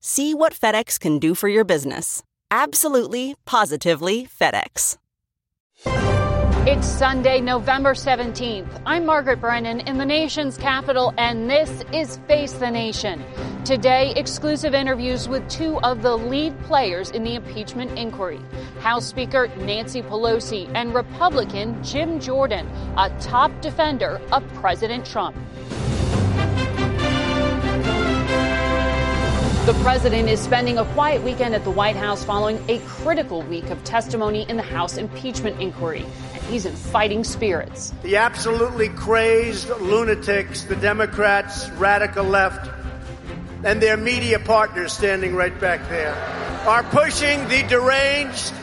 See what FedEx can do for your business. Absolutely, positively FedEx. It's Sunday, November 17th. I'm Margaret Brennan in the nation's capital, and this is Face the Nation. Today, exclusive interviews with two of the lead players in the impeachment inquiry House Speaker Nancy Pelosi and Republican Jim Jordan, a top defender of President Trump. The president is spending a quiet weekend at the White House following a critical week of testimony in the House impeachment inquiry. And he's in fighting spirits. The absolutely crazed lunatics, the Democrats, radical left, and their media partners standing right back there are pushing the deranged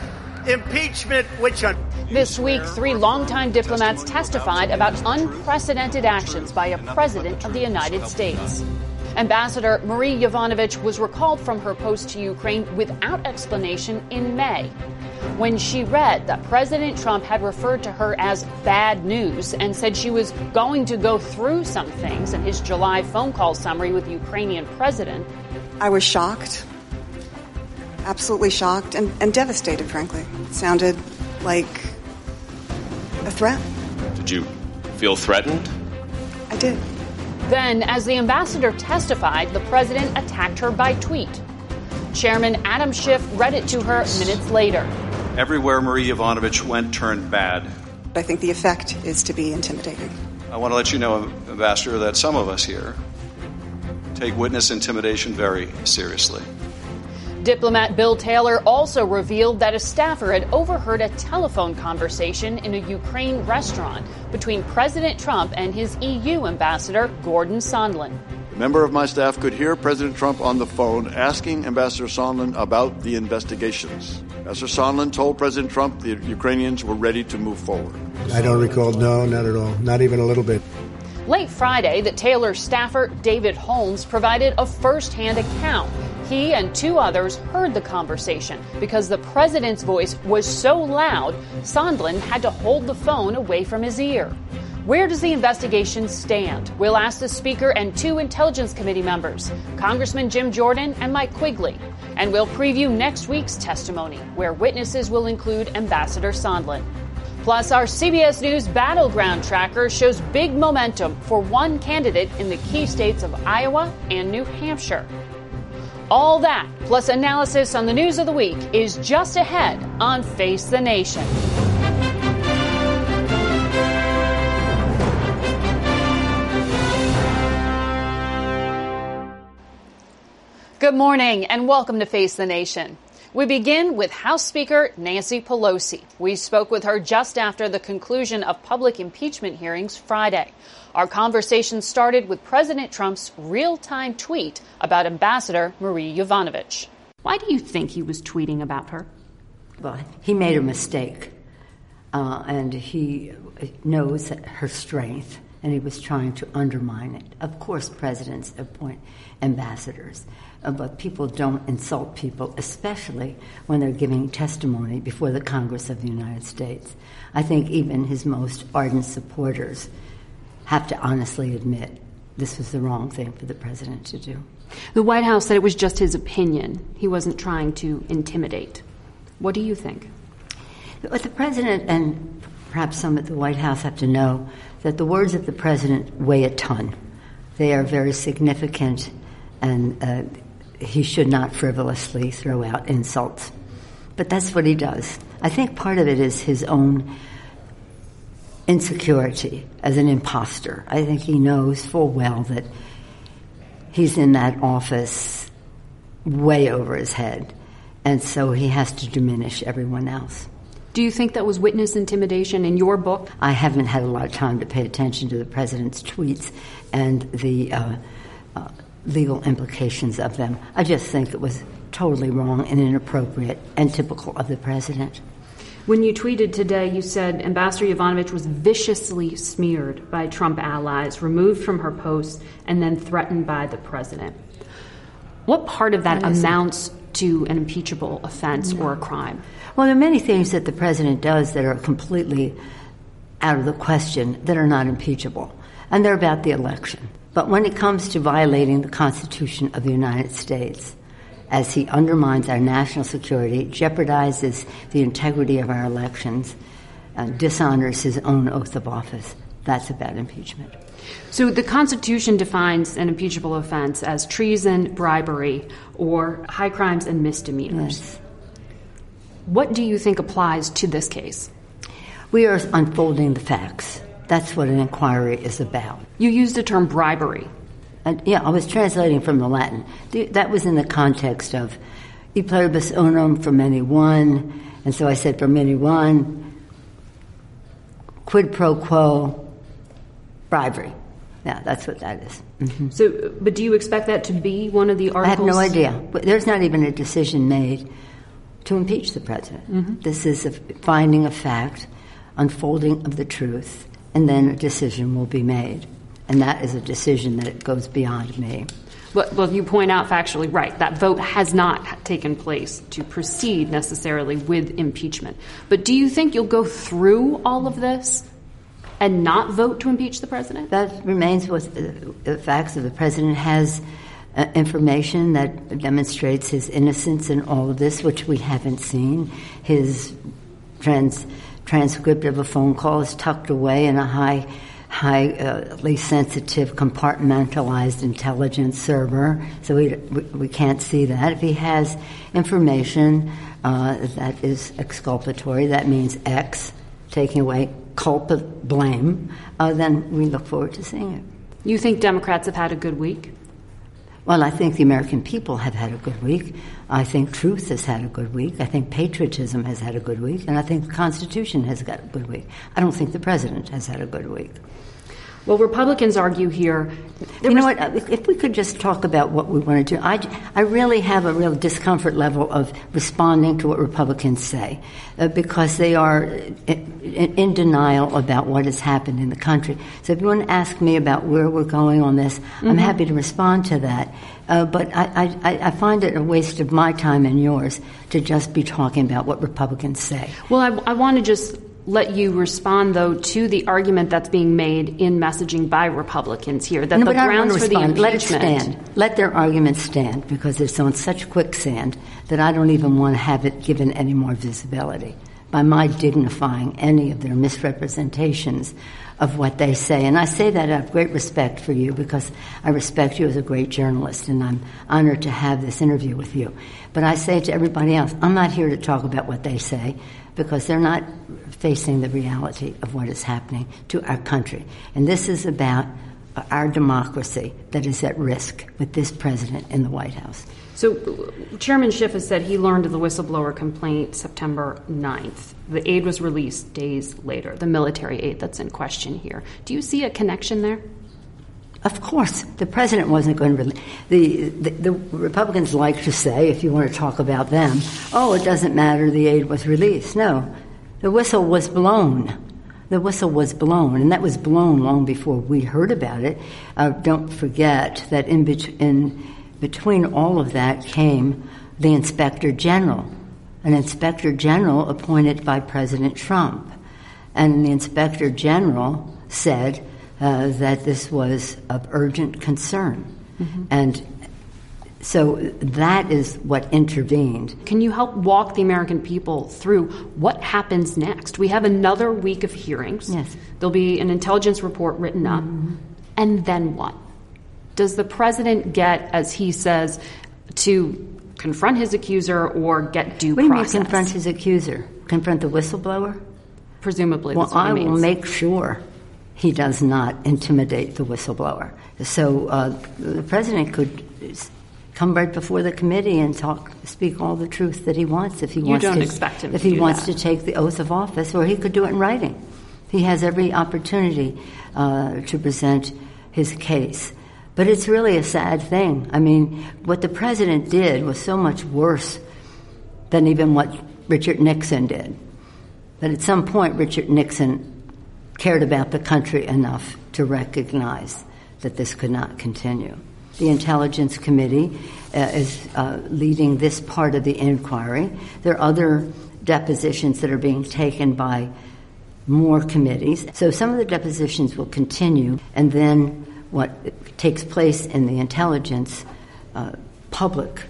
impeachment witch hunt. This week, three longtime diplomats testified about unprecedented actions by a president of the United States. Ambassador Marie Yovanovitch was recalled from her post to Ukraine without explanation in May. When she read that President Trump had referred to her as bad news and said she was going to go through some things in his July phone call summary with the Ukrainian president, I was shocked. Absolutely shocked and, and devastated, frankly. It sounded like a threat. Did you feel threatened? I did. Then, as the ambassador testified, the president attacked her by tweet. Chairman Adam Schiff read it to her minutes later. Everywhere Marie Yovanovitch went turned bad. I think the effect is to be intimidating. I want to let you know, Ambassador, that some of us here take witness intimidation very seriously. Diplomat Bill Taylor also revealed that a staffer had overheard a telephone conversation in a Ukraine restaurant between President Trump and his EU ambassador, Gordon Sondland. A member of my staff could hear President Trump on the phone asking Ambassador Sondland about the investigations. Ambassador Sondland told President Trump the Ukrainians were ready to move forward. I don't recall, no, not at all, not even a little bit. Late Friday, the Taylor staffer, David Holmes, provided a first hand account he and two others heard the conversation because the president's voice was so loud, Sondland had to hold the phone away from his ear. Where does the investigation stand? We'll ask the Speaker and two Intelligence Committee members, Congressman Jim Jordan and Mike Quigley. And we'll preview next week's testimony, where witnesses will include Ambassador Sondland. Plus, our CBS News Battleground Tracker shows big momentum for one candidate in the key states of Iowa and New Hampshire. All that, plus analysis on the news of the week, is just ahead on Face the Nation. Good morning and welcome to Face the Nation. We begin with House Speaker Nancy Pelosi. We spoke with her just after the conclusion of public impeachment hearings Friday. Our conversation started with President Trump's real time tweet about Ambassador Marie Yovanovitch. Why do you think he was tweeting about her? Well, he made a mistake, uh, and he knows her strength, and he was trying to undermine it. Of course, presidents appoint ambassadors uh, but people don't insult people, especially when they're giving testimony before the Congress of the United States. I think even his most ardent supporters have to honestly admit this was the wrong thing for the president to do. The White House said it was just his opinion. He wasn't trying to intimidate. What do you think? What the president and perhaps some at the White House have to know that the words of the president weigh a ton. They are very significant, and uh, he should not frivolously throw out insults. But that's what he does. I think part of it is his own insecurity as an impostor. I think he knows full well that he's in that office way over his head, and so he has to diminish everyone else. Do you think that was witness intimidation in your book? I haven't had a lot of time to pay attention to the president's tweets and the uh, uh, legal implications of them. I just think it was totally wrong and inappropriate and typical of the president. When you tweeted today, you said Ambassador Yovanovitch was viciously smeared by Trump allies, removed from her post, and then threatened by the president. What part of that amounts to an impeachable offense or a crime? Well, there are many things that the president does that are completely out of the question that are not impeachable, and they're about the election. But when it comes to violating the Constitution of the United States, as he undermines our national security, jeopardizes the integrity of our elections, uh, dishonors his own oath of office, that's a bad impeachment. So the Constitution defines an impeachable offense as treason, bribery, or high crimes and misdemeanors. Yes. What do you think applies to this case? We are unfolding the facts. That's what an inquiry is about. You used the term bribery. And, yeah, I was translating from the Latin. The, that was in the context of e pluribus unum from many one, and so I said from many one, quid pro quo, bribery. Yeah, that's what that is. Mm-hmm. So, but do you expect that to be one of the articles? I have no idea. There's not even a decision made to impeach the president. Mm-hmm. This is a finding of fact, unfolding of the truth, and then a decision will be made. And that is a decision that goes beyond me. Well, well, you point out factually right. That vote has not taken place to proceed necessarily with impeachment. But do you think you'll go through all of this and not vote to impeach the president? That remains with the facts of the president has uh, information that demonstrates his innocence in all of this, which we haven't seen. His trans, transcript of a phone call is tucked away in a high highly sensitive compartmentalized intelligence server, so we, we can't see that. If he has information uh, that is exculpatory, that means X, taking away culpa blame, uh, then we look forward to seeing it. You think Democrats have had a good week? Well, I think the American people have had a good week. I think truth has had a good week. I think patriotism has had a good week. And I think the Constitution has got a good week. I don't think the president has had a good week. Well, Republicans argue here. You know what? If we could just talk about what we want to do, I, I really have a real discomfort level of responding to what Republicans say uh, because they are in, in, denial about what has happened in the country. So if you want to ask me about where we're going on this, mm-hmm. I'm happy to respond to that. Uh, but I, I, I, find it a waste of my time and yours to just be talking about what Republicans say. Well, I, I want to just let you respond, though, to the argument that's being made in messaging by Republicans here that no, the grounds for the impeachment. Let it stand. Let their argument stand because it's on such quicksand that I don't even want to have it given any more visibility by my dignifying any of their misrepresentations of what they say. And I say that out of great respect for you because I respect you as a great journalist and I'm honored to have this interview with you. But I say to everybody else, I'm not here to talk about what they say because they're not facing the reality of what is happening to our country. And this is about our democracy that is at risk with this president in the White House. So, Chairman Schiff has said he learned of the whistleblower complaint September 9th. The aid was released days later, the military aid that's in question here. Do you see a connection there? Of course, the president wasn't going to. The, the, the Republicans like to say, if you want to talk about them, oh, it doesn't matter. The aid was released. No, the whistle was blown. The whistle was blown, and that was blown long before we heard about it. Uh, don't forget that in, bet- in between all of that came the inspector general, an inspector general appointed by President Trump, and the inspector general said uh, that this was of urgent concern. Mm-hmm. And so that is what intervened. Can you help walk the American people through what happens next? We have another week of hearings. Yes. There'll be an intelligence report written up. Mm-hmm. And then what? Does the president get, as he says, to confront his accuser or get due what process? do you mean confront his accuser? Confront the whistleblower? Presumably. Well, I will make sure he does not intimidate the whistleblower. So uh, the president could come right before the committee and talk, speak all the truth that he wants if he you wants to. expect him if he wants that. to take the oath of office, or he could do it in writing. He has every opportunity uh, to present his case. But it's really a sad thing. I mean, what the president did was so much worse than even what Richard Nixon did. But at some point, Richard Nixon cared about the country enough to recognize that this could not continue. The Intelligence Committee uh, is uh, leading this part of the inquiry. There are other depositions that are being taken by more committees. So some of the depositions will continue, and then what takes place in the intelligence uh, public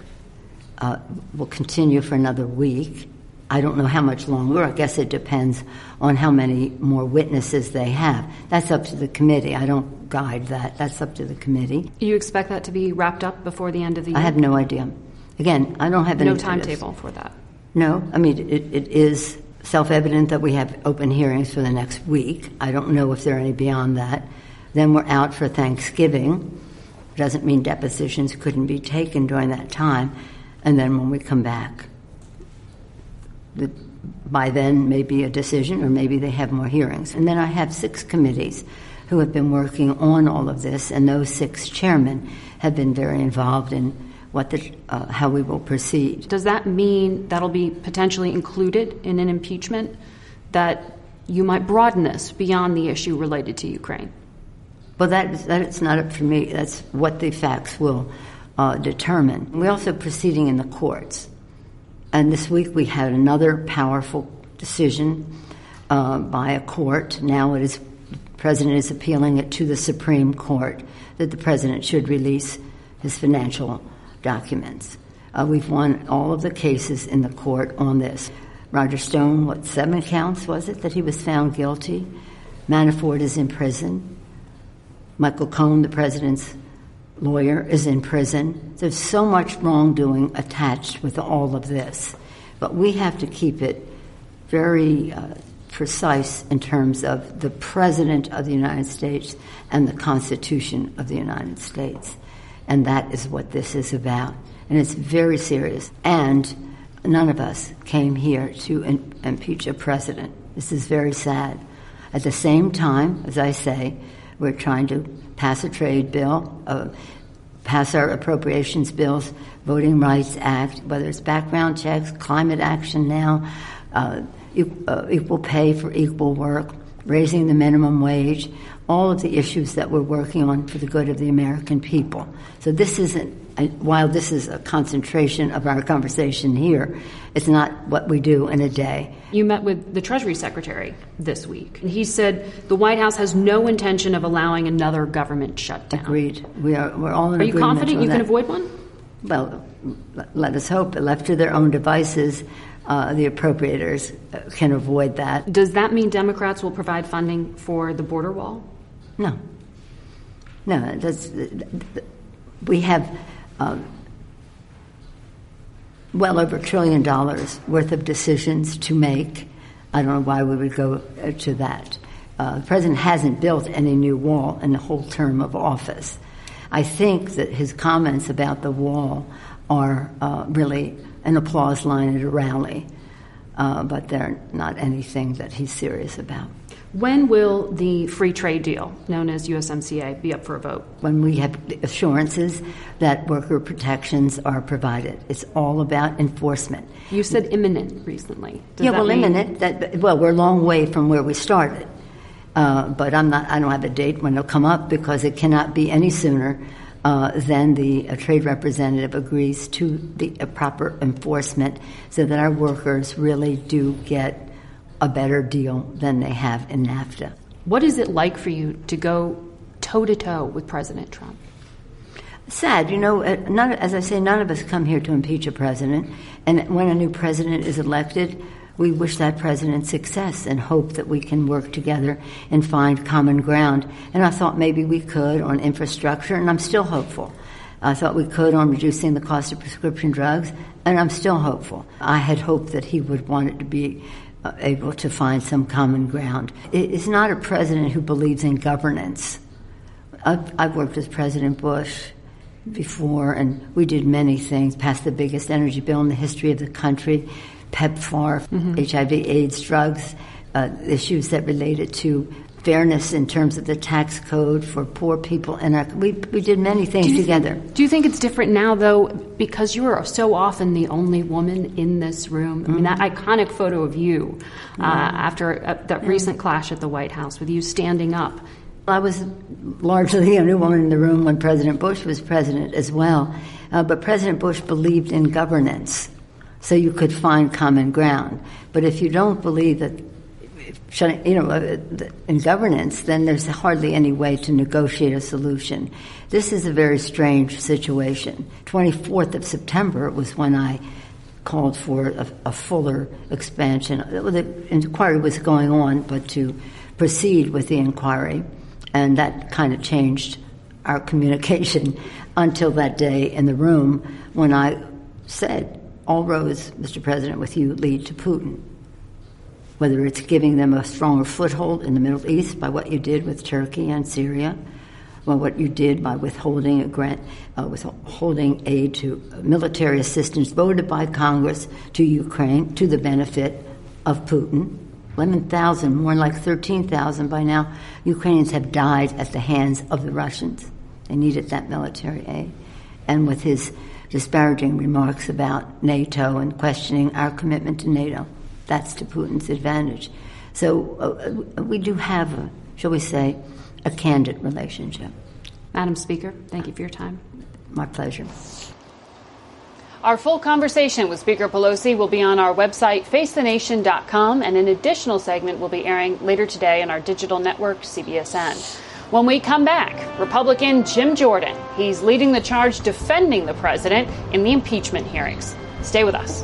uh, will continue for another week. I don't know how much longer. I guess it depends on how many more witnesses they have. That's up to the committee. I don't guide that. That's up to the committee. You expect that to be wrapped up before the end of the year? I have no idea. Again, I don't have any. no timetable for that. No, I mean it, it is self-evident that we have open hearings for the next week. I don't know if there are any beyond that. Then we're out for Thanksgiving. Doesn't mean depositions couldn't be taken during that time. And then when we come back, the, by then maybe a decision or maybe they have more hearings. And then I have six committees who have been working on all of this, and those six chairmen have been very involved in what the, uh, how we will proceed. Does that mean that'll be potentially included in an impeachment? That you might broaden this beyond the issue related to Ukraine? Well, that, that's not up for me. That's what the facts will uh, determine. We're also proceeding in the courts. And this week we had another powerful decision uh, by a court. Now it is the president is appealing it to the Supreme Court that the president should release his financial documents. Uh, we've won all of the cases in the court on this. Roger Stone, what seven counts was it that he was found guilty? Manafort is in prison. Michael Cohen, the president's lawyer, is in prison. There's so much wrongdoing attached with all of this. But we have to keep it very uh, precise in terms of the President of the United States and the Constitution of the United States. And that is what this is about. And it's very serious. And none of us came here to in- impeach a president. This is very sad. At the same time, as I say, we're trying to pass a trade bill, uh, pass our appropriations bills, Voting Rights Act, whether it's background checks, climate action now, uh, uh, equal pay for equal work, raising the minimum wage, all of the issues that we're working on for the good of the American people. So this isn't while this is a concentration of our conversation here, it's not what we do in a day. You met with the Treasury Secretary this week, and he said the White House has no intention of allowing another government shutdown. Agreed. We are. We're all in Are you confident you that. can avoid one? Well, let us hope. Left to their own devices, uh, the appropriators can avoid that. Does that mean Democrats will provide funding for the border wall? No. No. That's, we have um, well over a trillion dollars worth of decisions to make. I don't know why we would go uh, to that. Uh, the president hasn't built any new wall in the whole term of office. I think that his comments about the wall are uh, really an applause line at a rally, uh, but they're not anything that he's serious about. When will the free trade deal, known as USMCA, be up for a vote? When we have assurances that worker protections are provided. It's all about enforcement. You said imminent recently. Does yeah, well, mean- imminent. That, well, we're a long way from where we started. Uh, but I'm not, I don't have a date when it'll come up because it cannot be any sooner uh, than the trade representative agrees to the proper enforcement so that our workers really do get a better deal than they have in NAFTA. What is it like for you to go toe to toe with President Trump? Sad, you know. Uh, none, as I say, none of us come here to impeach a president, and when a new president is elected, we wish that president success and hope that we can work together and find common ground. And I thought maybe we could on infrastructure, and I'm still hopeful. I thought we could on reducing the cost of prescription drugs, and I'm still hopeful. I had hoped that he would want it to be able to find some common ground. It's not a president who believes in governance. I've, I've worked with President Bush before, and we did many things, passed the biggest energy bill in the history of the country, PEPFAR, mm-hmm. HIV, AIDS, drugs, uh, issues that related to fairness in terms of the tax code for poor people. And our, we, we did many things do together. Do you think it's different now, though, because you are so often the only woman in this room? Mm-hmm. I mean, that mm-hmm. iconic photo of you uh, after uh, that recent clash at the White House with you standing up. I was largely the only woman in the room when President Bush was president as well. Uh, but President Bush believed in governance, so you could find common ground. But if you don't believe that you know, in governance, then there's hardly any way to negotiate a solution. This is a very strange situation. 24th of September was when I called for a, a fuller expansion. The inquiry was going on, but to proceed with the inquiry, and that kind of changed our communication until that day in the room when I said, all roads, Mr. President, with you lead to Putin whether it's giving them a stronger foothold in the Middle East by what you did with Turkey and Syria, or what you did by withholding a grant, uh, withholding aid to military assistance voted by Congress to Ukraine to the benefit of Putin. 11,000, more like 13,000 by now, Ukrainians have died at the hands of the Russians. They needed that military aid. And with his disparaging remarks about NATO and questioning our commitment to NATO that's to Putin's advantage. So uh, we do have, a, shall we say, a candid relationship. Madam Speaker, thank you for your time. My pleasure. Our full conversation with Speaker Pelosi will be on our website, facethenation.com, and an additional segment will be airing later today on our digital network, CBSN. When we come back, Republican Jim Jordan. He's leading the charge defending the president in the impeachment hearings. Stay with us.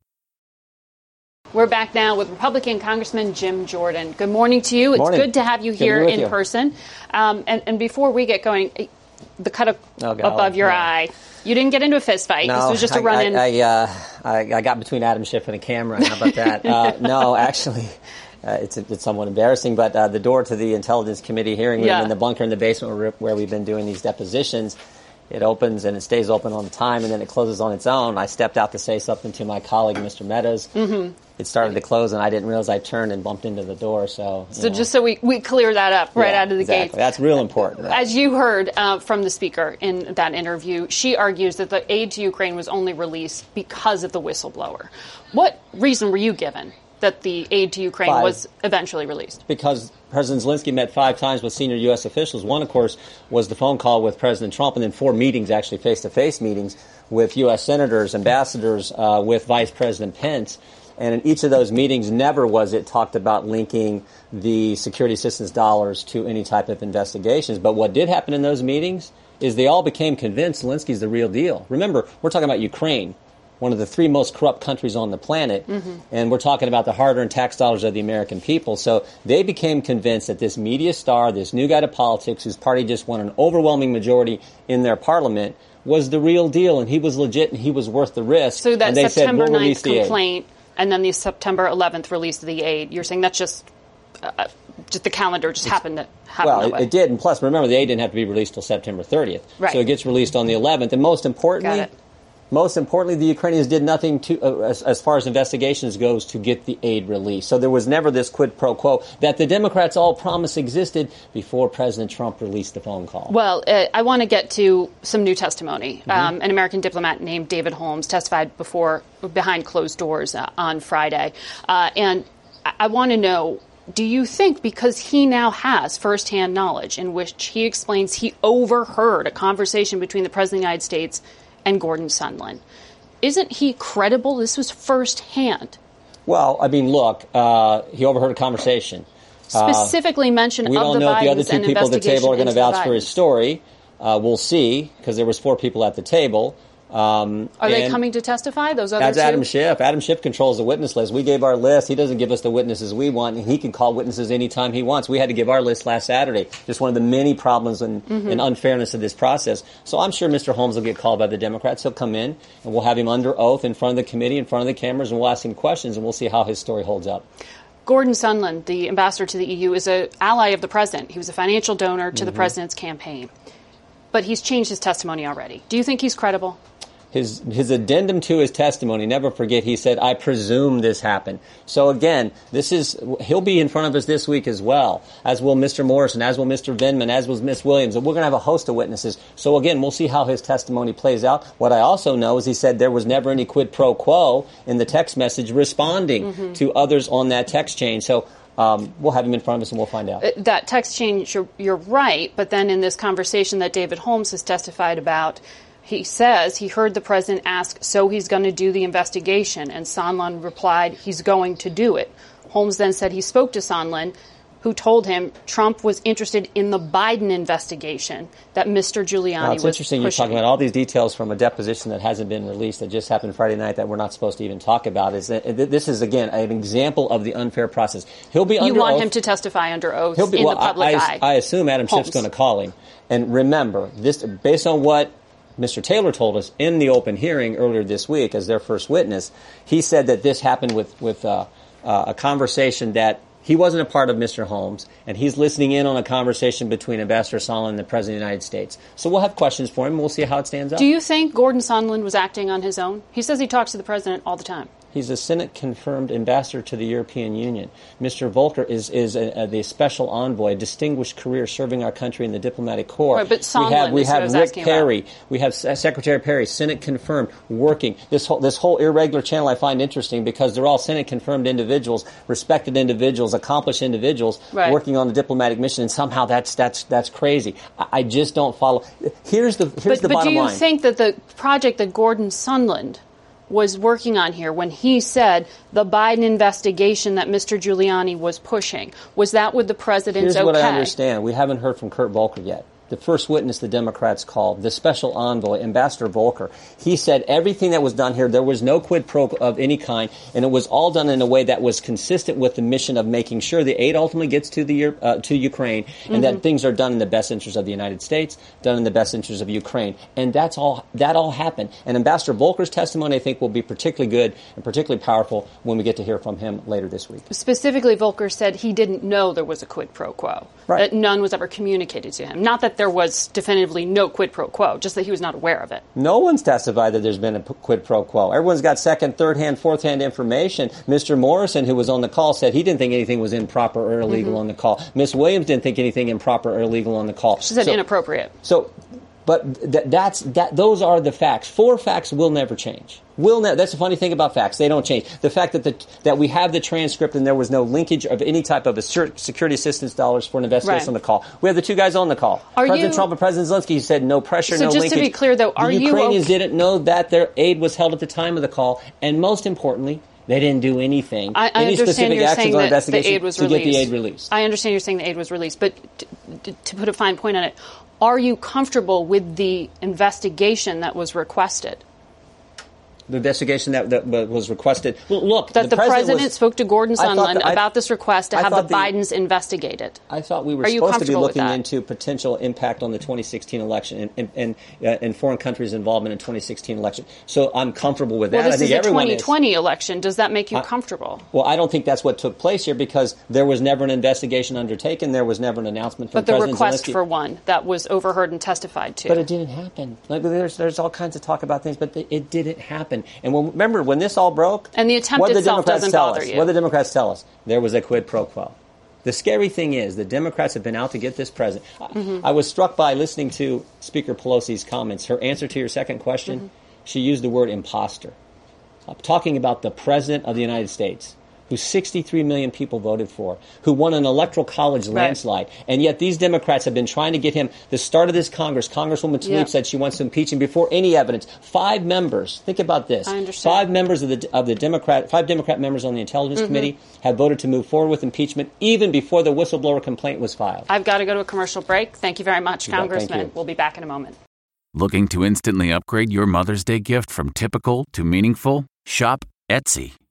We're back now with Republican Congressman Jim Jordan. Good morning to you. Morning. It's good to have you here in you. person. Um, and, and, before we get going, eh, the cut of, oh, above your eye. You didn't get into a fist fight. No, this was just a run in. I, I, uh, I, I, got between Adam Schiff and a camera. How about that? uh, no, actually, uh, it's, it's somewhat embarrassing. But uh, the door to the Intelligence Committee hearing room yeah. in the bunker in the basement where, where we've been doing these depositions it opens and it stays open on the time and then it closes on its own. I stepped out to say something to my colleague, Mr. Meadows. Mm-hmm. It started to close and I didn't realize I turned and bumped into the door. So, so know. just so we, we clear that up right yeah, out of the exactly. gate. That's real important. As you heard uh, from the speaker in that interview, she argues that the aid to Ukraine was only released because of the whistleblower. What reason were you given that the aid to Ukraine Five. was eventually released? Because President Zelensky met five times with senior U.S. officials. One, of course, was the phone call with President Trump, and then four meetings, actually face to face meetings, with U.S. senators, ambassadors, uh, with Vice President Pence. And in each of those meetings, never was it talked about linking the security assistance dollars to any type of investigations. But what did happen in those meetings is they all became convinced Zelensky's the real deal. Remember, we're talking about Ukraine. One of the three most corrupt countries on the planet, mm-hmm. and we're talking about the hard-earned tax dollars of the American people. So they became convinced that this media star, this new guy to politics, whose party just won an overwhelming majority in their parliament, was the real deal, and he was legit, and he was worth the risk. So that September said, we'll 9th complaint, and then the September 11th release of the aid. You're saying that's just uh, just the calendar just happened to happen. Well, it, it, did, and plus, remember, the aid didn't have to be released till September 30th. Right. So it gets released on the 11th, and most importantly, most importantly, the Ukrainians did nothing to, uh, as, as, far as investigations goes, to get the aid released. So there was never this quid pro quo that the Democrats all promised existed before President Trump released the phone call. Well, uh, I want to get to some new testimony. Mm-hmm. Um, an American diplomat named David Holmes testified before behind closed doors uh, on Friday, uh, and I, I want to know do you think because he now has firsthand knowledge in which he explains he overheard a conversation between the President of the United States and Gordon Sondland, isn't he credible? This was firsthand. Well, I mean, look, uh, he overheard a conversation. Uh, Specifically uh, mention we don't know if the other two people at the table are going to vouch for his story. Uh, we'll see because there was four people at the table. Um, Are they coming to testify? Those other that's two? Adam Schiff. Adam Schiff controls the witness list. We gave our list. He doesn't give us the witnesses we want, and he can call witnesses anytime he wants. We had to give our list last Saturday. Just one of the many problems and, mm-hmm. and unfairness of this process. So I'm sure Mr. Holmes will get called by the Democrats. He'll come in, and we'll have him under oath in front of the committee, in front of the cameras, and we'll ask him questions, and we'll see how his story holds up. Gordon Sondland, the ambassador to the EU, is an ally of the president. He was a financial donor to mm-hmm. the president's campaign. But he's changed his testimony already. Do you think he's credible? His his addendum to his testimony. Never forget, he said, "I presume this happened." So again, this is he'll be in front of us this week as well, as will Mr. Morrison, as will Mr. Vindman, as will Miss Williams, and we're going to have a host of witnesses. So again, we'll see how his testimony plays out. What I also know is he said there was never any quid pro quo in the text message responding mm-hmm. to others on that text chain. So. Um, we'll have him in front of us and we'll find out. Uh, that text change, you're, you're right, but then in this conversation that David Holmes has testified about, he says he heard the president ask, so he's going to do the investigation, and Sondland replied, he's going to do it. Holmes then said he spoke to Sondland, who told him Trump was interested in the Biden investigation that Mr. Giuliani now, it's was interesting pushing. you're talking about all these details from a deposition that hasn't been released that just happened Friday night that we're not supposed to even talk about. Is that this is again an example of the unfair process? He'll be you want oath. him to testify under oath He'll be, in well, the public I, eye. I assume Adam Holmes. Schiff's going to call him. And remember, this based on what Mr. Taylor told us in the open hearing earlier this week as their first witness, he said that this happened with, with uh, uh, a conversation that he wasn't a part of Mr. Holmes, and he's listening in on a conversation between Ambassador Sondland and the President of the United States. So we'll have questions for him. And we'll see how it stands up. Do you think Gordon Sondland was acting on his own? He says he talks to the President all the time. He's a Senate confirmed ambassador to the European Union. Mr. Volker is, is a, a, the special envoy, a distinguished career serving our country in the diplomatic corps. Right, but Sondland we have, we have Rick Perry. About. We have Secretary Perry, Senate confirmed, working. This whole, this whole irregular channel I find interesting because they're all Senate confirmed individuals, respected individuals, accomplished individuals right. working on the diplomatic mission, and somehow that's, that's, that's crazy. I, I just don't follow. Here's the, here's but, the but bottom line. But do you line. think that the project that Gordon Sondland was working on here when he said the Biden investigation that Mr. Giuliani was pushing. Was that with the president's Here's okay? what I understand. We haven't heard from Kurt Volker yet the first witness the Democrats called, the special envoy, Ambassador Volker, he said everything that was done here, there was no quid pro quo of any kind, and it was all done in a way that was consistent with the mission of making sure the aid ultimately gets to the uh, to Ukraine, and mm-hmm. that things are done in the best interest of the United States, done in the best interest of Ukraine, and that's all. That all happened. And Ambassador Volker's testimony, I think, will be particularly good and particularly powerful when we get to hear from him later this week. Specifically, Volker said he didn't know there was a quid pro quo. Right. That none was ever communicated to him. Not that there was definitively no quid pro quo, just that he was not aware of it. No one's testified that there's been a quid pro quo. Everyone's got second, third hand, fourth hand information. Mr. Morrison, who was on the call, said he didn't think anything was improper or illegal mm-hmm. on the call. Miss Williams didn't think anything improper or illegal on the call. She said so, inappropriate. So but th- that's that. Those are the facts. Four facts will never change. Will ne- That's the funny thing about facts; they don't change. The fact that the, that we have the transcript and there was no linkage of any type of security assistance dollars for an investigation right. on the call. We have the two guys on the call. Are President you, Trump and President Zelensky said no pressure, so no just linkage. to be clear, though, are the you Ukrainians okay? didn't know that their aid was held at the time of the call, and most importantly, they didn't do anything. I, I any understand specific you're actions saying on that investigation the aid was to released. get the aid released. I understand you're saying the aid was released, but to, to put a fine point on it, are you comfortable with the investigation that was requested? The investigation that, that was requested. Well, look, that the, the president, president was, spoke to Gordon Sondland I, about this request to I have the, the, Bidens investigated. I thought we were Are supposed to be looking into potential impact on the 2016 election and, and, and, uh, and, foreign countries' involvement in 2016 election. So I'm comfortable with that. well. This is a 2020 is. election. Does that make you I, comfortable? Well, I don't think that's what took place here because there was never an investigation undertaken. There was never an announcement from But the President request Zelensky. for one that was overheard and testified to. But it didn't happen. Like, there's, there's all kinds of talk about things, but it didn't happen. And when, remember, when this all broke, and the attempt what the doesn't bother us? you. What the Democrats tell us? There was a quid pro quo. The scary thing is the Democrats have been out to get this president. Mm-hmm. I, was struck by listening to Speaker Pelosi's comments. Her answer to your second question, mm-hmm. she used the word imposter, uh, talking about the president of the United States who 63 million people voted for, who won an electoral college right. landslide. And yet these Democrats have been trying to get him, the start of this Congress, Congresswoman Tlaib yeah. said she wants to impeach him before any evidence. Five members, think about this. I understand. Five members of the, of the Democrat, five Democrat members on the Intelligence mm-hmm. Committee have voted to move forward with impeachment even before the whistleblower complaint was filed. I've got to go to a commercial break. Thank you very much, you Congressman. We'll be back in a moment. Looking to instantly upgrade your Mother's Day gift from typical to meaningful? Shop Etsy.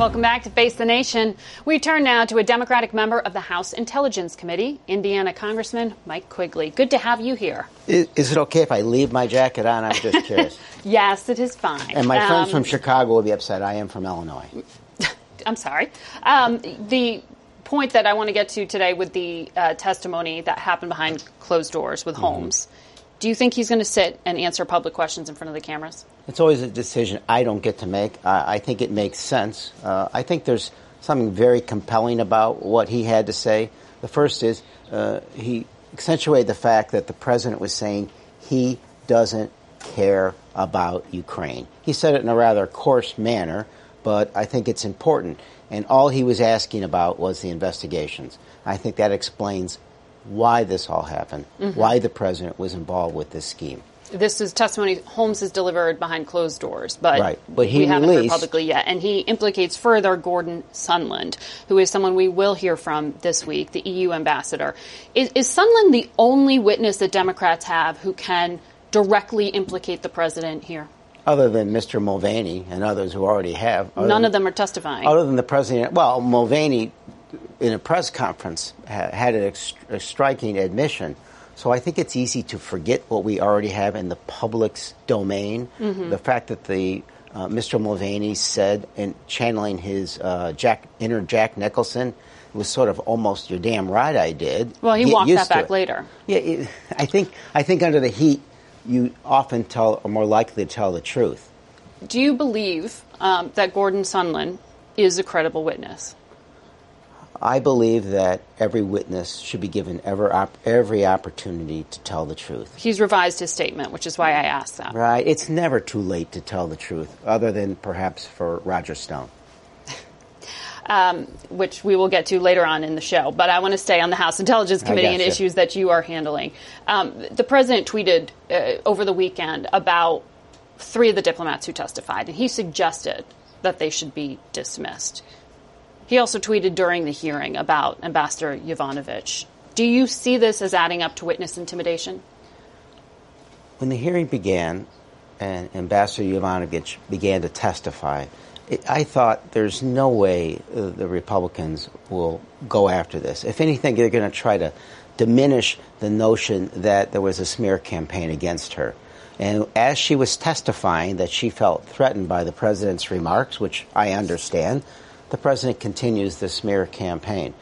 Welcome back to Face the Nation. We turn now to a Democratic member of the House Intelligence Committee, Indiana Congressman Mike Quigley. Good to have you here. Is, is it okay if I leave my jacket on? I'm just curious. yes, it is fine. And my um, friends from Chicago will be upset. I am from Illinois. I'm sorry. Um, the point that I want to get to today with the uh, testimony that happened behind closed doors with mm-hmm. Holmes. Do you think he's going to sit and answer public questions in front of the cameras? It's always a decision I don't get to make. I, I think it makes sense. Uh, I think there's something very compelling about what he had to say. The first is uh, he accentuated the fact that the president was saying he doesn't care about Ukraine. He said it in a rather coarse manner, but I think it's important. And all he was asking about was the investigations. I think that explains why this all happened, mm-hmm. why the president was involved with this scheme. This is testimony Holmes has delivered behind closed doors, but, right. but he we haven't released, heard publicly yet. And he implicates further Gordon Sondland, who is someone we will hear from this week, the EU ambassador. Is, is Sondland the only witness that Democrats have who can directly implicate the president here? Other than Mr. Mulvaney and others who already have. None than, of them are testifying. Other than the president, well, Mulvaney in a press conference had a, a striking admission. So I think it's easy to forget what we already have in the public's domain. Mm-hmm. The fact that the uh, Mr. Mulvaney said in channeling his uh, Jack inner Jack Nicholson was sort of almost "You're damn right, I did." Well, he Get walked that back later. Yeah, it, I think I think under the heat, you often tell are more likely to tell the truth. Do you believe um, that Gordon Sondland is a credible witness? I believe that every witness should be given every, op- every opportunity to tell the truth. He's revised his statement, which is why I asked that. Right. It's never too late to tell the truth, other than perhaps for Roger Stone. Um, which we will get to later on in the show. But I want to stay on the House Intelligence Committee and issues that you are handling. Um, the president tweeted uh, over the weekend about three of the diplomats who testified, and he suggested that they should be dismissed. He also tweeted during the hearing about Ambassador Yovanovitch. Do you see this as adding up to witness intimidation? When the hearing began and Ambassador Yovanovitch began to testify, I thought there's no way the Republicans will go after this. If anything, they're going to try to diminish the notion that there was a smear campaign against her. And as she was testifying that she felt threatened by the president's remarks, which I understand, the president continues the smear campaign.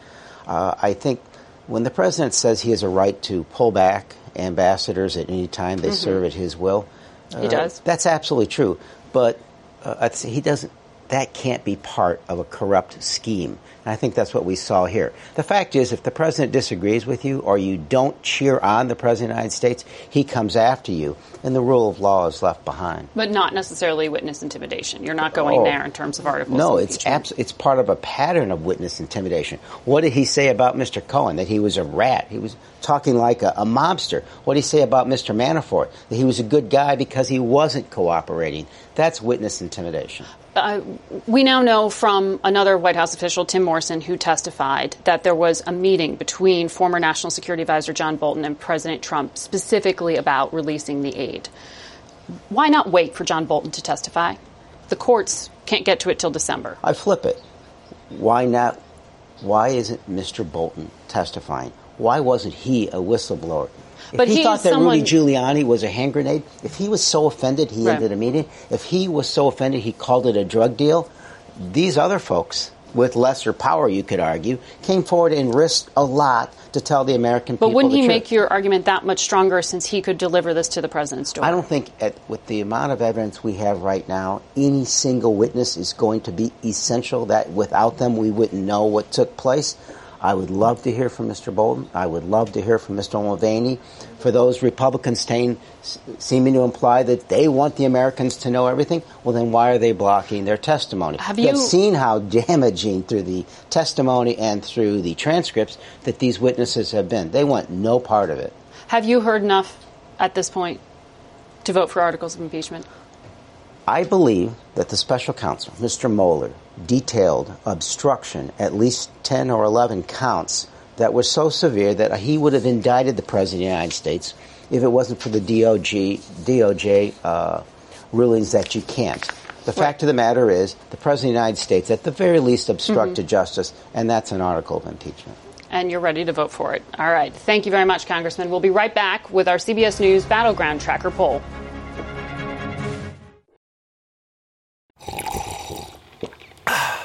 Uh, I think when the president says he has a right to pull back ambassadors at any time they mm-hmm. serve at his will, uh, he does. That's absolutely true. But uh, he doesn't. That can't be part of a corrupt scheme. And I think that's what we saw here. The fact is, if the president disagrees with you or you don't cheer on the president of the United States, he comes after you, and the rule of law is left behind. But not necessarily witness intimidation. You're not going oh, there in terms of articles. No, it's abs- it's part of a pattern of witness intimidation. What did he say about Mr. Cohen? That he was a rat. He was talking like a, a mobster. What did he say about Mr. Manafort? That he was a good guy because he wasn't cooperating. That's witness intimidation. We now know from another White House official, Tim Morrison, who testified that there was a meeting between former National Security Advisor John Bolton and President Trump specifically about releasing the aid. Why not wait for John Bolton to testify? The courts can't get to it till December. I flip it. Why not? Why isn't Mr. Bolton testifying? Why wasn't he a whistleblower? If but he thought that someone... Rudy Giuliani was a hand grenade, if he was so offended he right. ended a meeting, if he was so offended he called it a drug deal, these other folks with lesser power, you could argue, came forward and risked a lot to tell the American but people. But wouldn't he truth. make your argument that much stronger since he could deliver this to the president's door? I don't think, at, with the amount of evidence we have right now, any single witness is going to be essential. That without them, we wouldn't know what took place. I would love to hear from Mr. Bolton. I would love to hear from Mr. Mulvaney. For those Republicans staying, seeming to imply that they want the Americans to know everything, well, then why are they blocking their testimony? Have you have seen how damaging through the testimony and through the transcripts that these witnesses have been. They want no part of it. Have you heard enough at this point to vote for articles of impeachment? I believe that the special counsel, Mr. Mueller, detailed obstruction, at least 10 or 11 counts that were so severe that he would have indicted the President of the United States if it wasn't for the DOJ, DOJ uh, rulings that you can't. The fact of the matter is, the President of the United States, at the very least, obstructed mm-hmm. justice, and that's an article of impeachment. And you're ready to vote for it. All right. Thank you very much, Congressman. We'll be right back with our CBS News Battleground Tracker poll.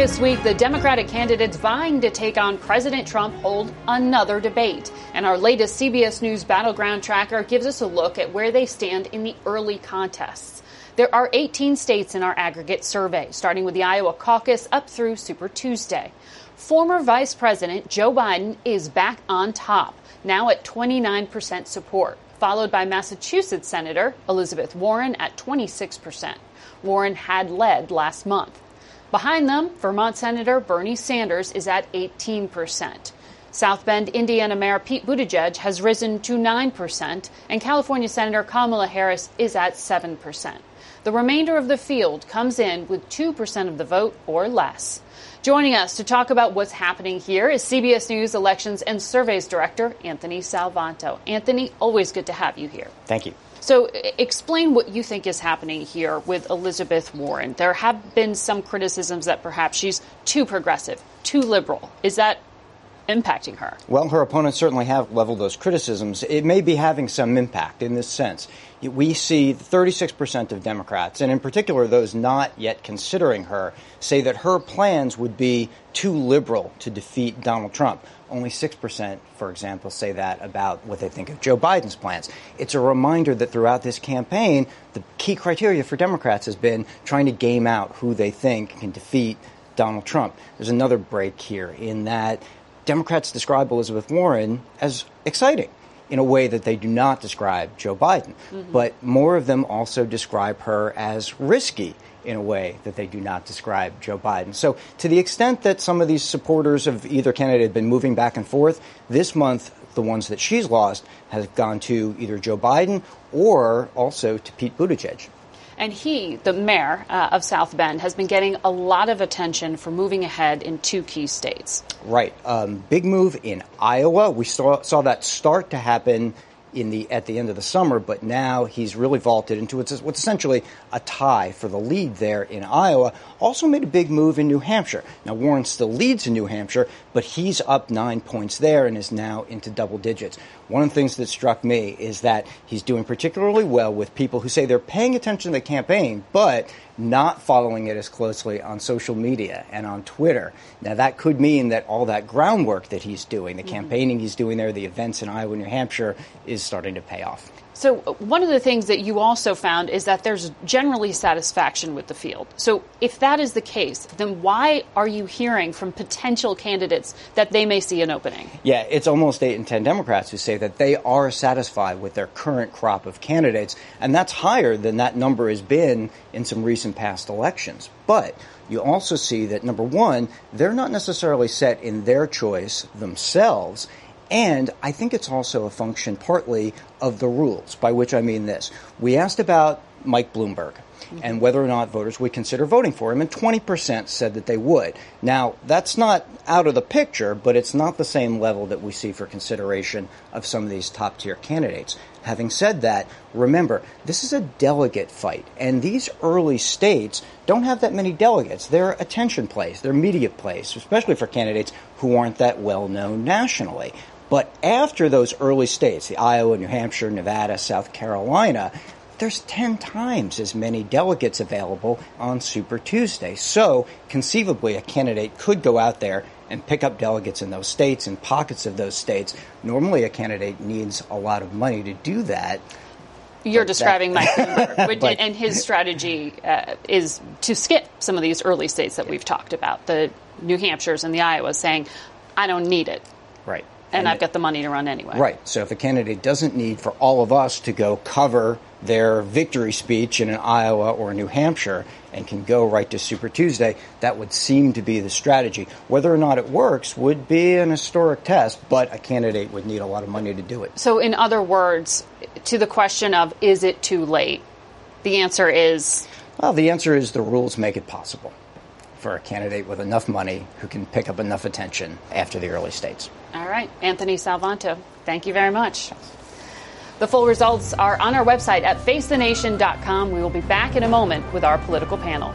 This week, the Democratic candidates vying to take on President Trump hold another debate. And our latest CBS News Battleground Tracker gives us a look at where they stand in the early contests. There are 18 states in our aggregate survey, starting with the Iowa caucus up through Super Tuesday. Former Vice President Joe Biden is back on top, now at 29% support, followed by Massachusetts Senator Elizabeth Warren at 26%. Warren had led last month. Behind them, Vermont Senator Bernie Sanders is at 18%. South Bend, Indiana Mayor Pete Buttigieg has risen to 9%, and California Senator Kamala Harris is at 7%. The remainder of the field comes in with 2% of the vote or less. Joining us to talk about what's happening here is CBS News Elections and Surveys Director Anthony Salvanto. Anthony, always good to have you here. Thank you. So, explain what you think is happening here with Elizabeth Warren. There have been some criticisms that perhaps she's too progressive, too liberal. Is that impacting her? Well, her opponents certainly have leveled those criticisms. It may be having some impact in this sense. We see 36% of Democrats, and in particular those not yet considering her, say that her plans would be too liberal to defeat Donald Trump. Only 6%, for example, say that about what they think of Joe Biden's plans. It's a reminder that throughout this campaign, the key criteria for Democrats has been trying to game out who they think can defeat Donald Trump. There's another break here in that Democrats describe Elizabeth Warren as exciting in a way that they do not describe Joe Biden. Mm-hmm. But more of them also describe her as risky in a way that they do not describe Joe Biden. So, to the extent that some of these supporters of either candidate have been moving back and forth, this month, the ones that she's lost have gone to either Joe Biden or also to Pete Buttigieg. And he, the mayor uh, of South Bend, has been getting a lot of attention for moving ahead in two key states. Right. Um, big move in Iowa. We saw, saw that start to happen in the at the end of the summer, but now he's really vaulted into what's, what's essentially a tie for the lead there in Iowa. Also made a big move in New Hampshire. Now Warren still leads in New Hampshire, but he's up nine points there and is now into double digits. One of the things that struck me is that he's doing particularly well with people who say they're paying attention to the campaign, but not following it as closely on social media and on Twitter. Now, that could mean that all that groundwork that he's doing, the mm-hmm. campaigning he's doing there, the events in Iowa, New Hampshire, is starting to pay off. So, one of the things that you also found is that there's generally satisfaction with the field. So, if that is the case, then why are you hearing from potential candidates that they may see an opening? Yeah, it's almost 8 in 10 Democrats who say that they are satisfied with their current crop of candidates, and that's higher than that number has been in some recent past elections. But you also see that number one, they're not necessarily set in their choice themselves. And I think it's also a function partly of the rules, by which I mean this. We asked about Mike Bloomberg and whether or not voters would consider voting for him, and 20% said that they would. Now, that's not out of the picture, but it's not the same level that we see for consideration of some of these top tier candidates. Having said that, remember, this is a delegate fight, and these early states don't have that many delegates. They're attention plays, they're media plays, especially for candidates who aren't that well known nationally. But after those early states, the Iowa, New Hampshire, Nevada, South Carolina, there's 10 times as many delegates available on Super Tuesday. So conceivably, a candidate could go out there and pick up delegates in those states and pockets of those states. Normally, a candidate needs a lot of money to do that. You're describing Mike Bloomberg, but, and his strategy uh, is to skip some of these early states that we've talked about, the New Hampshires and the Iowas, saying, I don't need it. Right. And, and I've got the money to run anyway. Right. So if a candidate doesn't need for all of us to go cover their victory speech in an Iowa or New Hampshire and can go right to Super Tuesday, that would seem to be the strategy. Whether or not it works would be an historic test, but a candidate would need a lot of money to do it. So, in other words, to the question of is it too late, the answer is. Well, the answer is the rules make it possible for a candidate with enough money who can pick up enough attention after the early states. All right. Anthony Salvanto, thank you very much. The full results are on our website at facethenation.com. We will be back in a moment with our political panel.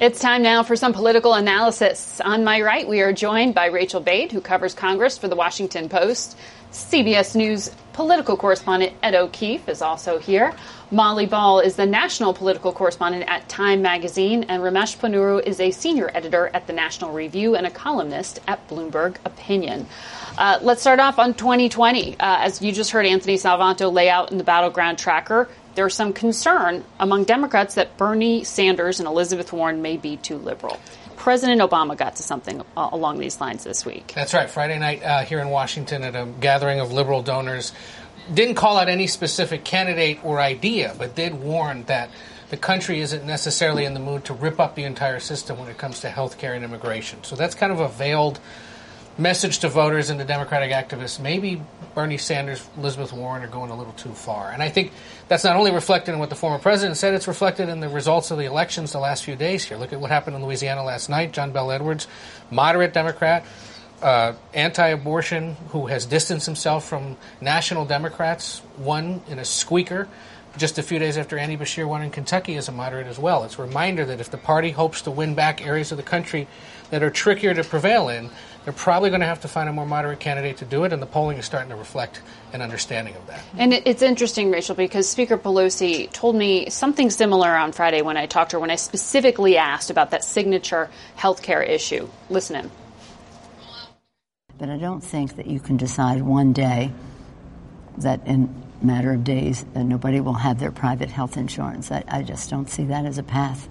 It's time now for some political analysis. On my right, we are joined by Rachel Bade, who covers Congress for the Washington Post. CBS News political correspondent Ed O'Keefe is also here. Molly Ball is the national political correspondent at Time Magazine, and Ramesh Ponnuru is a senior editor at the National Review and a columnist at Bloomberg Opinion. Uh, let's start off on 2020. Uh, as you just heard Anthony Salvanto lay out in the battleground tracker, there's some concern among Democrats that Bernie Sanders and Elizabeth Warren may be too liberal. President Obama got to something uh, along these lines this week. That's right. Friday night uh, here in Washington at a gathering of liberal donors. Didn't call out any specific candidate or idea, but did warn that the country isn't necessarily in the mood to rip up the entire system when it comes to health care and immigration. So that's kind of a veiled message to voters and to Democratic activists, maybe Bernie Sanders, Elizabeth Warren are going a little too far. And I think that's not only reflected in what the former president said, it's reflected in the results of the elections the last few days here. Look at what happened in Louisiana last night. John Bel Edwards, moderate Democrat, uh, anti abortion, who has distanced himself from national Democrats, won in a squeaker just a few days after Andy Beshear won in Kentucky as a moderate as well. It's a reminder that if the party hopes to win back areas of the country that are trickier to prevail in, they're probably going to have to find a more moderate candidate to do it, and the polling is starting to reflect an understanding of that. And it's interesting, Rachel, because Speaker Pelosi told me something similar on Friday when I talked to her, when I specifically asked about that signature health care issue. Listen in. But I don't think that you can decide one day that in a matter of days that nobody will have their private health insurance. I, I just don't see that as a path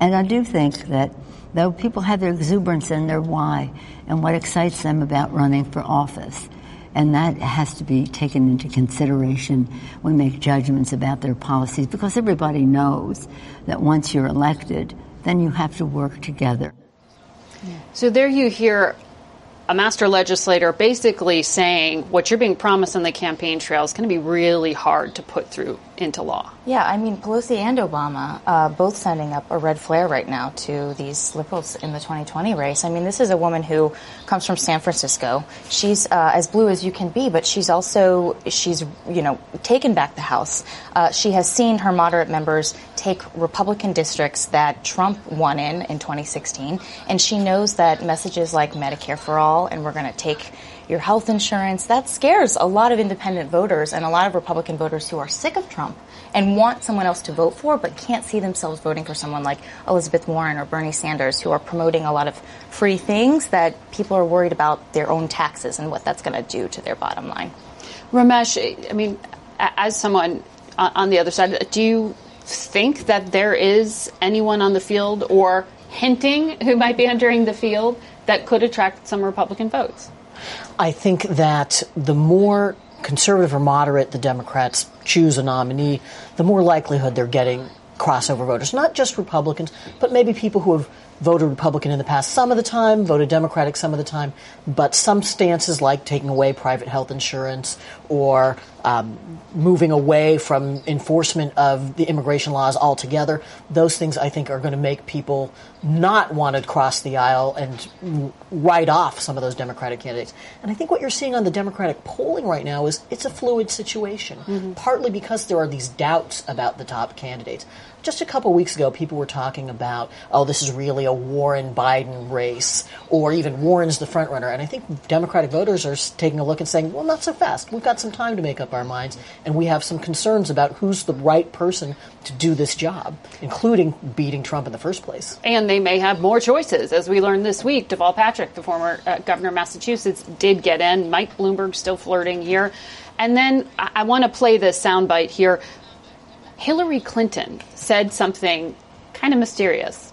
And I do think that though people have their exuberance and their why and what excites them about running for office, and that has to be taken into consideration when we make judgments about their policies because everybody knows that once you're elected, then you have to work together. So there you hear a master legislator basically saying what you're being promised on the campaign trail is going to be really hard to put through into law. Yeah, I mean, Pelosi and Obama uh, both sending up a red flare right now to these liberals in the 2020 race. I mean, this is a woman who comes from San Francisco. She's uh, as blue as you can be, but she's also she's you know taken back the House. Uh, she has seen her moderate members take Republican districts that Trump won in in 2016, and she knows that messages like Medicare for all and we're going to take your health insurance. That scares a lot of independent voters and a lot of Republican voters who are sick of Trump and want someone else to vote for, but can't see themselves voting for someone like Elizabeth Warren or Bernie Sanders, who are promoting a lot of free things that people are worried about their own taxes and what that's going to do to their bottom line. Ramesh, I mean, as someone uh, on the other side, do you think that there is anyone on the field or hinting who might be entering the field that could attract some Republican votes? I think that the more conservative or moderate the Democrats choose a nominee, the more likelihood they're getting crossover voters. Not just Republicans, but maybe people who have voted Republican in the past some of the time, voted Democratic some of the time, but some stances like taking away private health insurance or um, moving away from enforcement of the immigration laws altogether, those things I think are going to make people not want to cross the aisle and write off some of those Democratic candidates. And I think what you're seeing on the Democratic polling right now is it's a fluid situation, mm-hmm. partly because there are these doubts about the top candidates just a couple weeks ago, people were talking about, oh, this is really a Warren Biden race, or even Warren's the front runner. And I think Democratic voters are taking a look and saying, well, not so fast. We've got some time to make up our minds, and we have some concerns about who's the right person to do this job, including beating Trump in the first place. And they may have more choices. As we learned this week, Deval Patrick, the former uh, governor of Massachusetts, did get in. Mike Bloomberg still flirting here. And then I, I want to play this soundbite here Hillary Clinton said something kind of mysterious.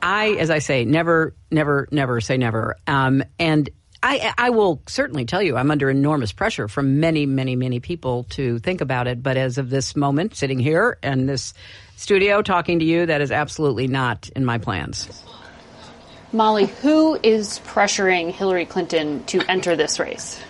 I, as I say, never, never, never say never. Um, and I, I will certainly tell you, I'm under enormous pressure from many, many, many people to think about it. But as of this moment, sitting here in this studio talking to you, that is absolutely not in my plans. Molly, who is pressuring Hillary Clinton to enter this race?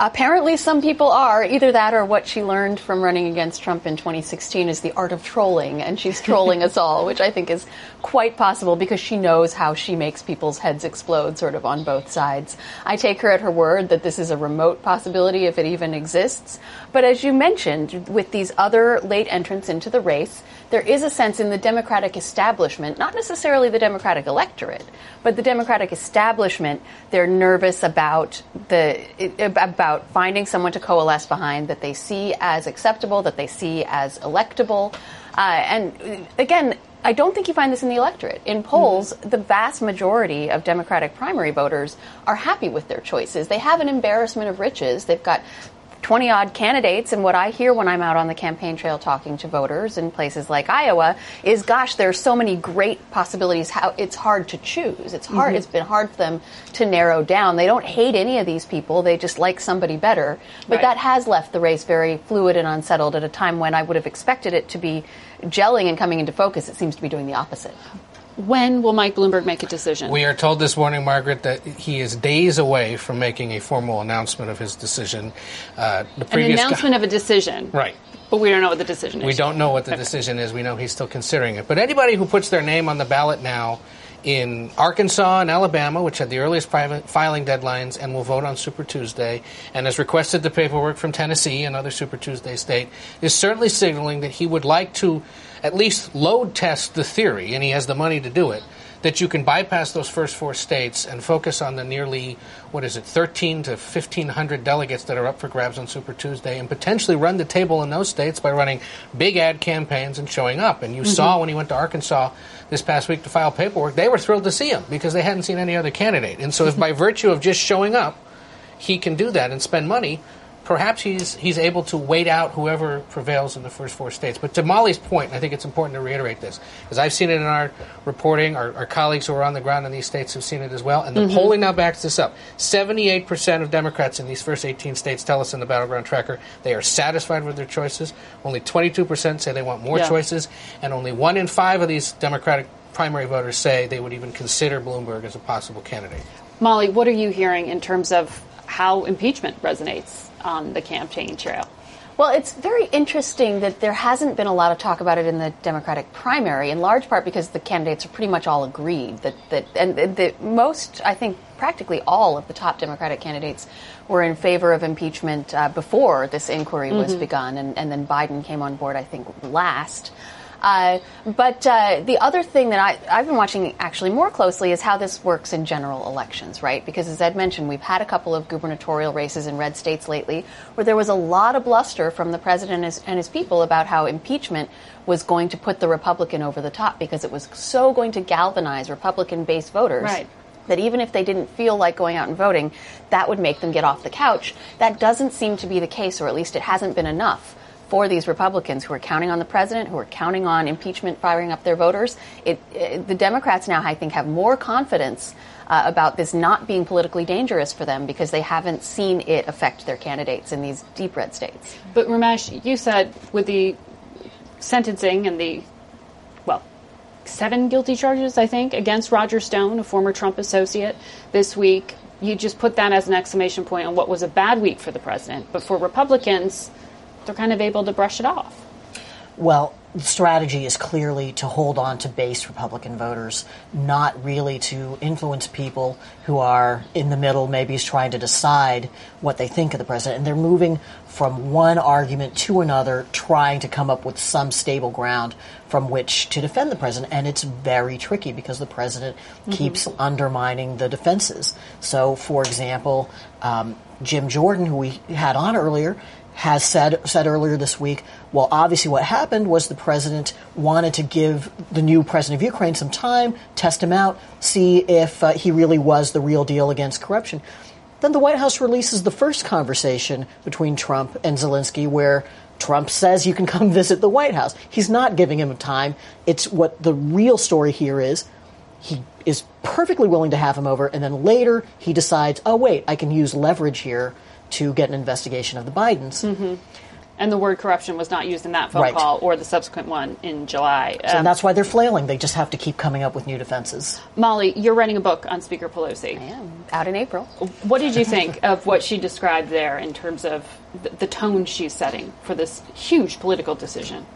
Apparently, some people are. Either that or what she learned from running against Trump in 2016 is the art of trolling, and she's trolling us all, which I think is quite possible because she knows how she makes people's heads explode sort of on both sides. I take her at her word that this is a remote possibility if it even exists. But as you mentioned, with these other late entrants into the race, there is a sense in the Democratic establishment, not necessarily the Democratic electorate, but the Democratic establishment, they're nervous about the about finding someone to coalesce behind that they see as acceptable, that they see as electable. Uh, and again, I don't think you find this in the electorate. In polls, mm-hmm. the vast majority of Democratic primary voters are happy with their choices. They have an embarrassment of riches. They've got 20 odd candidates. And what I hear when I'm out on the campaign trail talking to voters in places like Iowa is, gosh, there's so many great possibilities. How it's hard to choose. It's hard. Mm-hmm. It's been hard for them to narrow down. They don't hate any of these people. They just like somebody better. But right. that has left the race very fluid and unsettled at a time when I would have expected it to be gelling and coming into focus. It seems to be doing the opposite. When will Mike Bloomberg make a decision? We are told this morning, Margaret, that he is days away from making a formal announcement of his decision. Uh, An announcement of a decision. Right. But we don't know what the decision is. We don't know what the decision is. We know he's still considering it. But anybody who puts their name on the ballot now in Arkansas and Alabama, which had the earliest filing deadlines and will vote on Super Tuesday, and has requested the paperwork from Tennessee, another Super Tuesday state, is certainly signaling that he would like to at least load test the theory, and he has the money to do it, that you can bypass those first four states and focus on the nearly, what is it, 13 to 1,500 delegates that are up for grabs on Super Tuesday and potentially run the table in those states by running big ad campaigns and showing up. And you mm-hmm. saw when he went to Arkansas this past week to file paperwork, they were thrilled to see him because they hadn't seen any other candidate. And so, if by virtue of just showing up, he can do that and spend money, perhaps he's he's able to wait out whoever prevails in the first four states. But to Molly's point, I think it's important to reiterate this because I've seen it in our reporting. Our, our, colleagues who are on the ground in these states have seen it as well, and the mm-hmm. polling now backs this up. Seventy-eight percent of Democrats in these first 18 states tell us in the battleground tracker they are satisfied with their choices. Only 22 percent say they want more yeah. choices, and only one in five of these Democratic primary voters say they would even consider Bloomberg as a possible candidate. Molly, what are you hearing in terms of how impeachment resonates on the campaign trail? Well, it's very interesting that there hasn't been a lot of talk about it in the Democratic primary, in large part because the candidates are pretty much all agreed that, that and the most, I think, practically all of the top Democratic candidates were in favor of impeachment uh, before this inquiry was mm-hmm. begun, and, and then Biden came on board, I think, last. Uh, but uh, the other thing that I, I've been watching actually more closely is how this works in general elections, right? Because as Ed mentioned, we've had a couple of gubernatorial races in red states lately where there was a lot of bluster from the president and his, and his people about how impeachment was going to put the Republican over the top because it was so going to galvanize Republican based voters. Right that even if they didn't feel like going out and voting, that would make them get off the couch. That doesn't seem to be the case, or at least it hasn't been enough for these Republicans who are counting on the president, who are counting on impeachment firing up their voters. It, it, the Democrats now, I think, have more confidence uh, about this not being politically dangerous for them because they haven't seen it affect their candidates in these deep red states. But Ramesh, you said with the sentencing and the, well, seven guilty charges, I think, against Roger Stone, a former Trump associate, this week. You just put that as an exclamation point on what was a bad week for the president. But for Republicans, they're kind of able to brush it off. Well, the strategy is clearly to hold on to base Republican voters, not really to influence people who are in the middle, maybe is trying to decide what they think of the president. And they're moving from one argument to another, trying to come up with some stable ground from which to defend the president. And it's very tricky because the president mm-hmm. keeps undermining the defenses. So, for example, um, Jim Jordan, who we had on earlier, has said said earlier this week, well, obviously what happened was the president wanted to give the new president of Ukraine some time, test him out, see if uh, he really was the real deal against corruption. Then the White House releases the first conversation between Trump and Zelensky where Trump says you can come visit the White House. He's not giving him time. It's what the real story here is. He is perfectly willing to have him over, and then later he decides, oh, wait, I can use leverage here to get an investigation of the Bidens. Mm-hmm. And the word corruption was not used in that phone right. call or the subsequent one in July. So um, that's why they're flailing. They just have to keep coming up with new defenses. Molly, you're writing a book on Speaker Pelosi. I am. Out in April. What did you think of what she described there in terms of the, the tone she's setting for this huge political decision?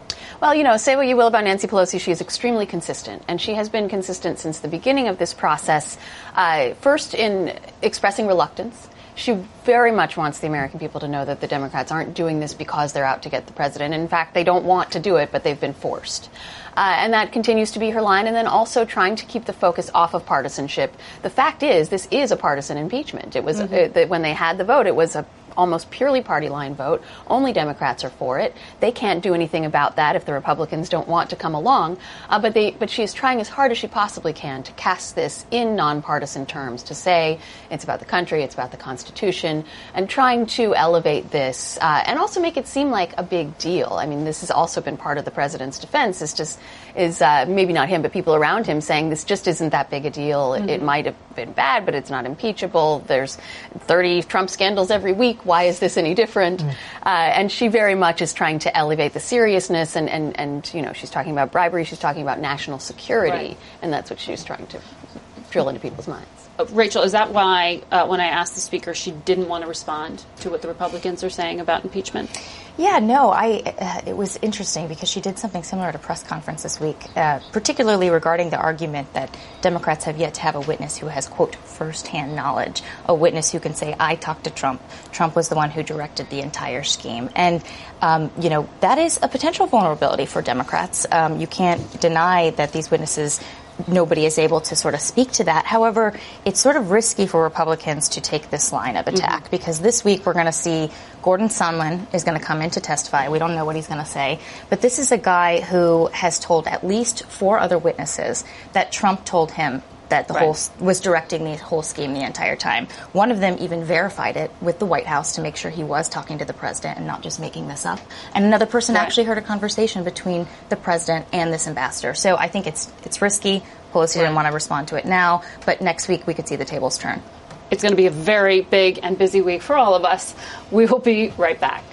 Well, you know, say what you will about Nancy Pelosi, she is extremely consistent, and she has been consistent since the beginning of this process. Uh, first, in expressing reluctance she very much wants the American people to know that the Democrats aren't doing this because they're out to get the president. In fact, they don't want to do it, but they've been forced. Uh, and that continues to be her line. And then also trying to keep the focus off of partisanship. The fact is, this is a partisan impeachment. It was mm-hmm. uh, when they had the vote, it was a almost purely party line vote. Only Democrats are for it. They can't do anything about that if the Republicans don't want to come along. Uh, but they, but trying as hard as she possibly can to cast this in nonpartisan terms, to say it's about the country, it's about the Constitution, and trying to elevate this uh, and also make it seem like a big deal. I mean, this has also been part of the president's defense. Is just is uh, maybe not him, but people around him saying this just isn't that big a deal. Mm-hmm. It might have been bad, but it's not impeachable. There's 30 Trump scandals every week. Why is this any different? Mm. Uh, and she very much is trying to elevate the seriousness, and, and, and you know she's talking about bribery, she's talking about national security, right. and that's what she's trying to drill into people's minds. Rachel, is that why uh, when I asked the speaker, she didn't want to respond to what the Republicans are saying about impeachment? Yeah, no, I. Uh, it was interesting because she did something similar at a press conference this week, uh, particularly regarding the argument that Democrats have yet to have a witness who has quote firsthand knowledge, a witness who can say, "I talked to Trump. Trump was the one who directed the entire scheme," and um, you know that is a potential vulnerability for Democrats. Um, you can't deny that these witnesses nobody is able to sort of speak to that. However, it's sort of risky for Republicans to take this line of attack mm-hmm. because this week we're going to see Gordon Sondland is going to come in to testify. We don't know what he's going to say, but this is a guy who has told at least four other witnesses that Trump told him that the right. whole was directing the whole scheme the entire time. One of them even verified it with the White House to make sure he was talking to the president and not just making this up. And another person right. actually heard a conversation between the president and this ambassador. So I think it's it's risky. Pelosi right. didn't want to respond to it now, but next week we could see the tables turn. It's going to be a very big and busy week for all of us. We will be right back.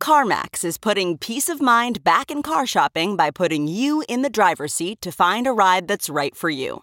CarMax is putting peace of mind back in car shopping by putting you in the driver's seat to find a ride that's right for you.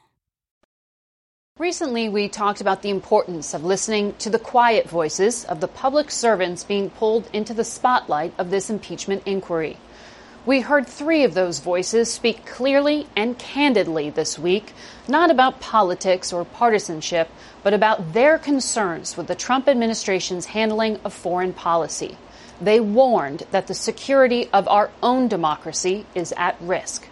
Recently, we talked about the importance of listening to the quiet voices of the public servants being pulled into the spotlight of this impeachment inquiry. We heard three of those voices speak clearly and candidly this week, not about politics or partisanship, but about their concerns with the Trump administration's handling of foreign policy. They warned that the security of our own democracy is at risk.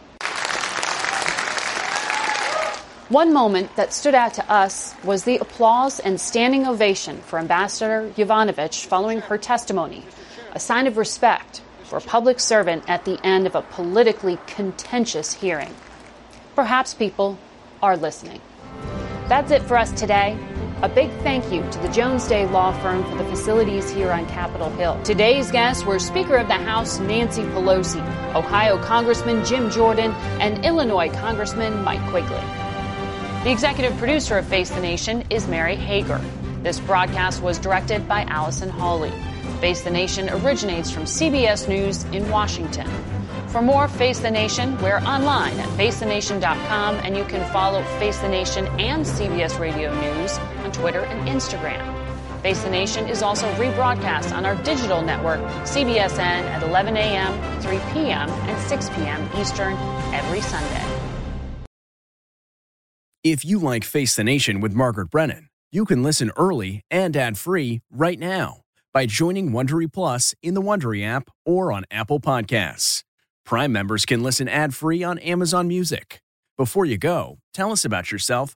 One moment that stood out to us was the applause and standing ovation for Ambassador Yovanovitch following her testimony, a sign of respect for a public servant at the end of a politically contentious hearing. Perhaps people are listening. That's it for us today. A big thank you to the Jones Day Law Firm for the facilities here on Capitol Hill. Today's guests were Speaker of the House Nancy Pelosi, Ohio Congressman Jim Jordan, and Illinois Congressman Mike Quigley. The executive producer of Face the Nation is Mary Hager. This broadcast was directed by Allison Hawley. Face the Nation originates from CBS News in Washington. For more Face the Nation, we're online at facethenation.com and you can follow Face the Nation and CBS Radio News on Twitter and Instagram. Face the Nation is also rebroadcast on our digital network, CBSN, at 11 a.m., 3 p.m., and 6 p.m. Eastern every Sunday. If you like Face the Nation with Margaret Brennan, you can listen early and ad-free right now by joining Wondery Plus in the Wondery app or on Apple Podcasts. Prime members can listen ad-free on Amazon Music. Before you go, tell us about yourself